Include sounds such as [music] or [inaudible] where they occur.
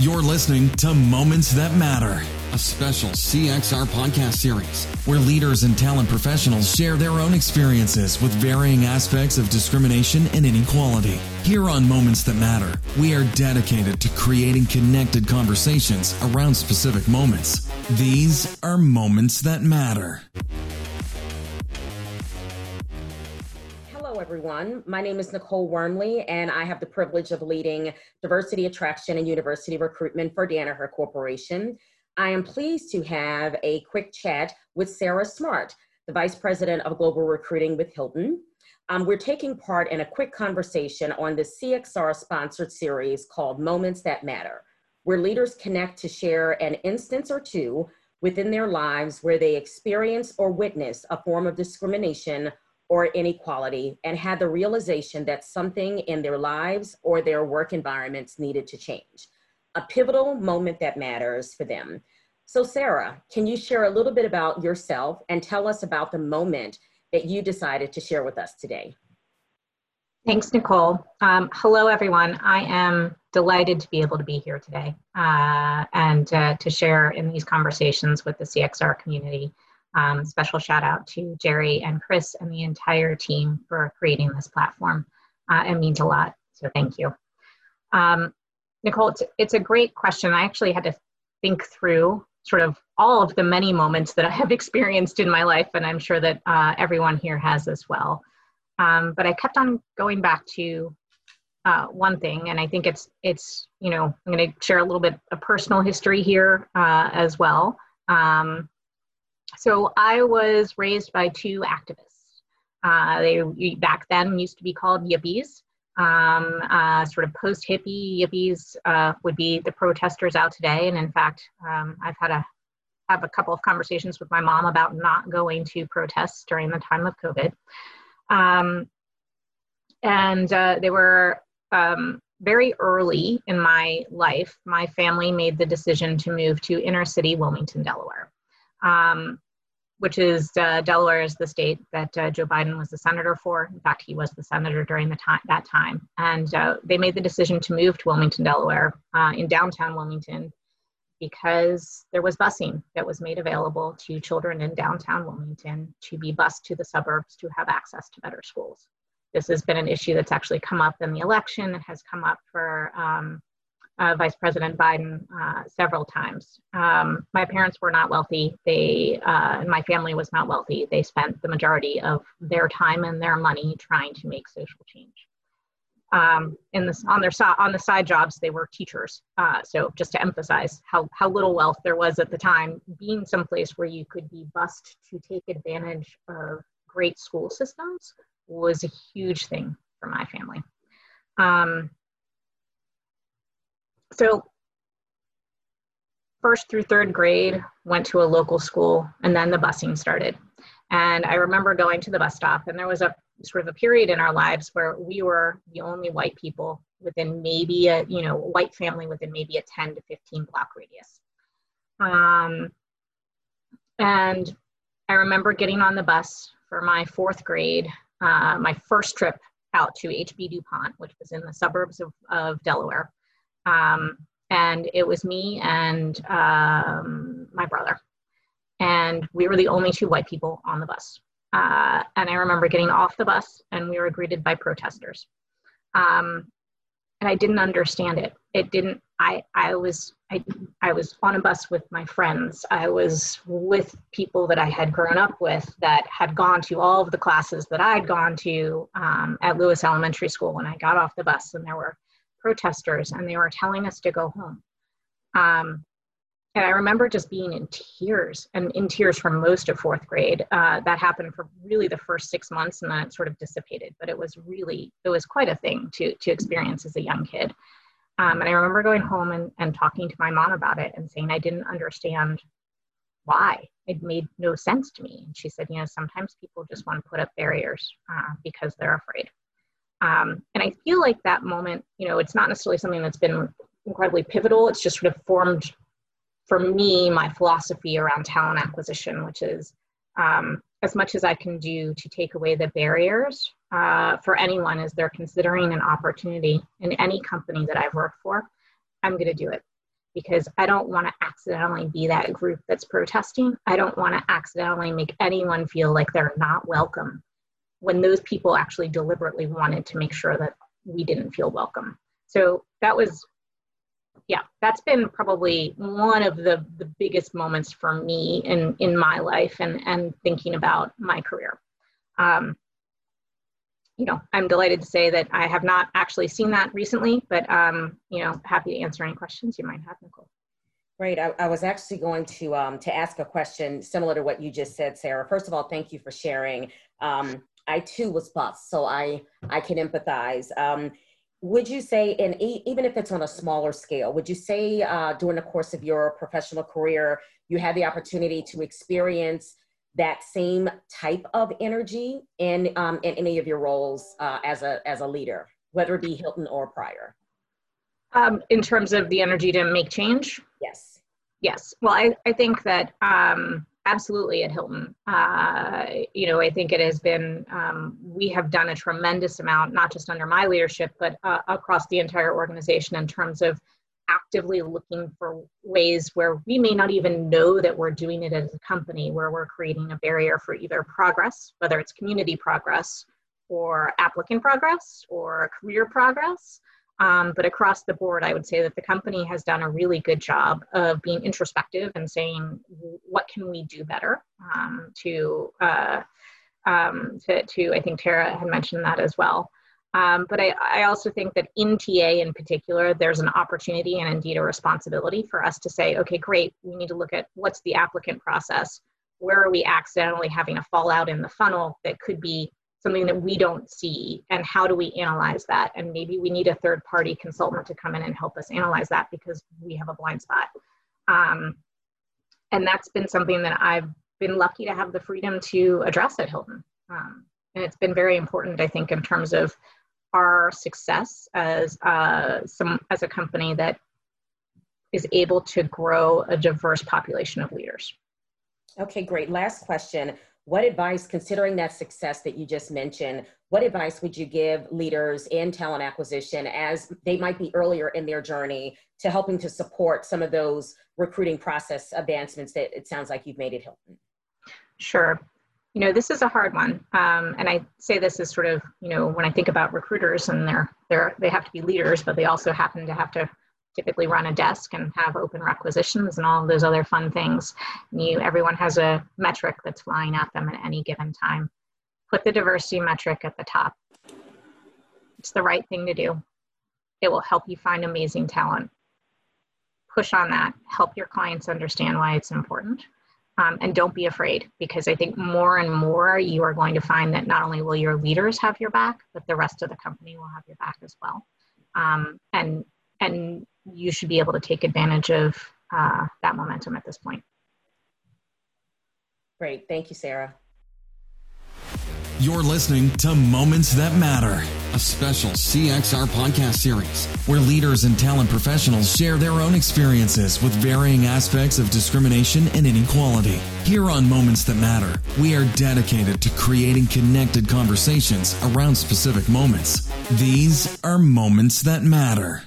You're listening to Moments That Matter, a special CXR podcast series where leaders and talent professionals share their own experiences with varying aspects of discrimination and inequality. Here on Moments That Matter, we are dedicated to creating connected conversations around specific moments. These are Moments That Matter. Everyone. My name is Nicole Wormley, and I have the privilege of leading diversity attraction and university recruitment for Danaher Corporation. I am pleased to have a quick chat with Sarah Smart, the Vice President of Global Recruiting with Hilton. Um, we're taking part in a quick conversation on the CXR sponsored series called Moments That Matter, where leaders connect to share an instance or two within their lives where they experience or witness a form of discrimination or inequality and had the realization that something in their lives or their work environments needed to change, a pivotal moment that matters for them. So, Sarah, can you share a little bit about yourself and tell us about the moment that you decided to share with us today? Thanks, Nicole. Um, hello, everyone. I am delighted to be able to be here today uh, and uh, to share in these conversations with the CXR community. Um, special shout out to Gerry and Chris and the entire team for creating this platform. Uh, it means a lot, so thank you. Um, Nicole, it's, it's a great question. I actually had to think through sort of all of the many moments that I have [laughs] experienced in my life, and I'm sure that uh, everyone here has as well. Um, but I kept on going back to uh, one thing, and I think it's it's you know I'm going to share a little bit of personal history here uh, as well. Um, so I was raised by two activists. Uh, they back then used to be called yippies. Um, uh, sort of post hippie yippies uh, would be the protesters out today. And in fact, um, I've had a have a couple of conversations with my mom about not going to protests during the time of COVID. Um, and uh, they were um, very early in my life. My family made the decision to move to inner city Wilmington, Delaware um, which is uh, Delaware is the state that uh, Joe Biden was the senator for. In fact, he was the senator during the time that time, and uh, they made the decision to move to Wilmington, Delaware, uh, in downtown Wilmington, because there was busing that was made available to children in downtown Wilmington to be bused to the suburbs to have access to better schools. This has been an issue that's actually come up in the election. It has come up for um, uh, Vice President Biden uh, several times. Um, my parents were not wealthy. They uh, and my family was not wealthy. They spent the majority of their time and their money trying to make social change. Um, in this, on their on the side jobs, they were teachers. Uh, so just to emphasize how how little wealth there was at the time, being someplace where you could be bused to take advantage of great school systems was a huge thing for my family. Um, so first through third grade went to a local school and then the busing started. And i remember going to the bus stop and there was a sort of a period in our lives where we were the only white people within maybe a you know white family within maybe a 10 to 15 block radius. Um, and i remember getting on the bus for my fourth grade uh, my first trip out to hb dupont which was in the suburbs of, of delaware um, and it was me and um, my brother. And we were the only two white people on the bus. Uh, and I remember getting off the bus and we were greeted by protesters. Um, and I didn't understand it. It didn't, I, I was, I, I was on a bus with my friends. I was with people that I had grown up with that had gone to all of the classes that I'd gone to um, at Lewis Elementary School when I got off the bus. And there were protesters and they were telling us to go home. Um, and I remember just being in tears and in tears for most of fourth grade. Uh, that happened for really the first six months and then it sort of dissipated. But it was really, it was quite a thing to, to experience as a young kid. Um, and I remember going home and, and talking to my mom about it and saying I didn't understand why. It made no sense to me. And she said, you know, sometimes people just want to put up barriers uh, because they're afraid. Um, and I feel like that moment, you know, it's not necessarily something that's been incredibly pivotal. It's just sort of formed for me my philosophy around talent acquisition, which is um, as much as I can do to take away the barriers uh, for anyone as they're considering an opportunity in any company that I've worked for, I'm going to do it. because I don't want to accidentally be that group that's protesting. I don't want to accidentally make anyone feel like they're not welcome when those people actually deliberately wanted to make sure that we didn't feel welcome. So that was, yeah, that's been probably one of the, the biggest moments for me in, in my life and, and thinking about my career. Um, you know, I'm delighted to say that I have not actually seen that recently, but um, you know, happy to answer any questions you might have, Nicole. Great. I, I was actually going to um, to ask a question similar to what you just said, Sarah. First of all, thank you for sharing. Um, I too was bus, so I I can empathize. Um, would you say, and even if it's on a smaller scale, would you say uh, during the course of your professional career, you had the opportunity to experience that same type of energy in um, in any of your roles uh, as a as a leader, whether it be Hilton or prior? Um, in terms of the energy to make change. Yes. Yes. Well, I I think that um, absolutely at Hilton. Uh, you know, I think it has been um, we have done a tremendous amount, not just under my leadership, but uh, across the entire organization in terms of actively looking for ways where we may not even know that we're doing it as a company, where we're creating a barrier for either progress, whether it's community progress or applicant progress or career progress. Um, but across the board, I would say that the company has done a really good job of being introspective and saying, what can we do better um, to, uh, um, to, to, I think Tara had mentioned that as well. Um, but I, I, also think that in TA in particular, there's an opportunity and indeed a responsibility for us to say, okay, great, we need to look at what's the applicant process. Where are we accidentally having a fallout in the funnel that could be something that we don't see? And how do we analyze that? And maybe we need a third party consultant to come in and help us analyze that because we have a blind spot. Um, and that's been something that I've been lucky to have the freedom to address at Hilton. Um, and it's been very important, I think, in terms of our success as uh, some as a company that is able to grow a diverse population of leaders. Okay, great. Last question. What advice, considering that success that you just mentioned, what advice would you give leaders in talent acquisition as they might be earlier in their journey to helping to support some of those recruiting process advancements that it sounds like you've made at Hilton? Sure you know this is a hard one um, and i say this as sort of you know when i think about recruiters and they're they're they have to be leaders but they also happen to have to typically run a desk and have open requisitions and all those other fun things. And you everyone has a metric that's flying at them at any given time. Put the diversity metric at the top. It's the right thing to do. It will help you find amazing talent. Push on that. Help your clients understand why it's important. Um, and don't be afraid because I think more and more you are going to find that not only will your leaders have your back, but the rest of the company will have your back as well. Um, and and you should be able to take advantage of uh, that momentum at this point. Great, thank you, Sarah. You're listening to Moments That Matter, a special CXR podcast series where leaders and talent professionals share their own experiences with varying aspects of discrimination and inequality. Here on Moments That Matter, we are dedicated to creating connected conversations around specific moments. These are Moments That Matter.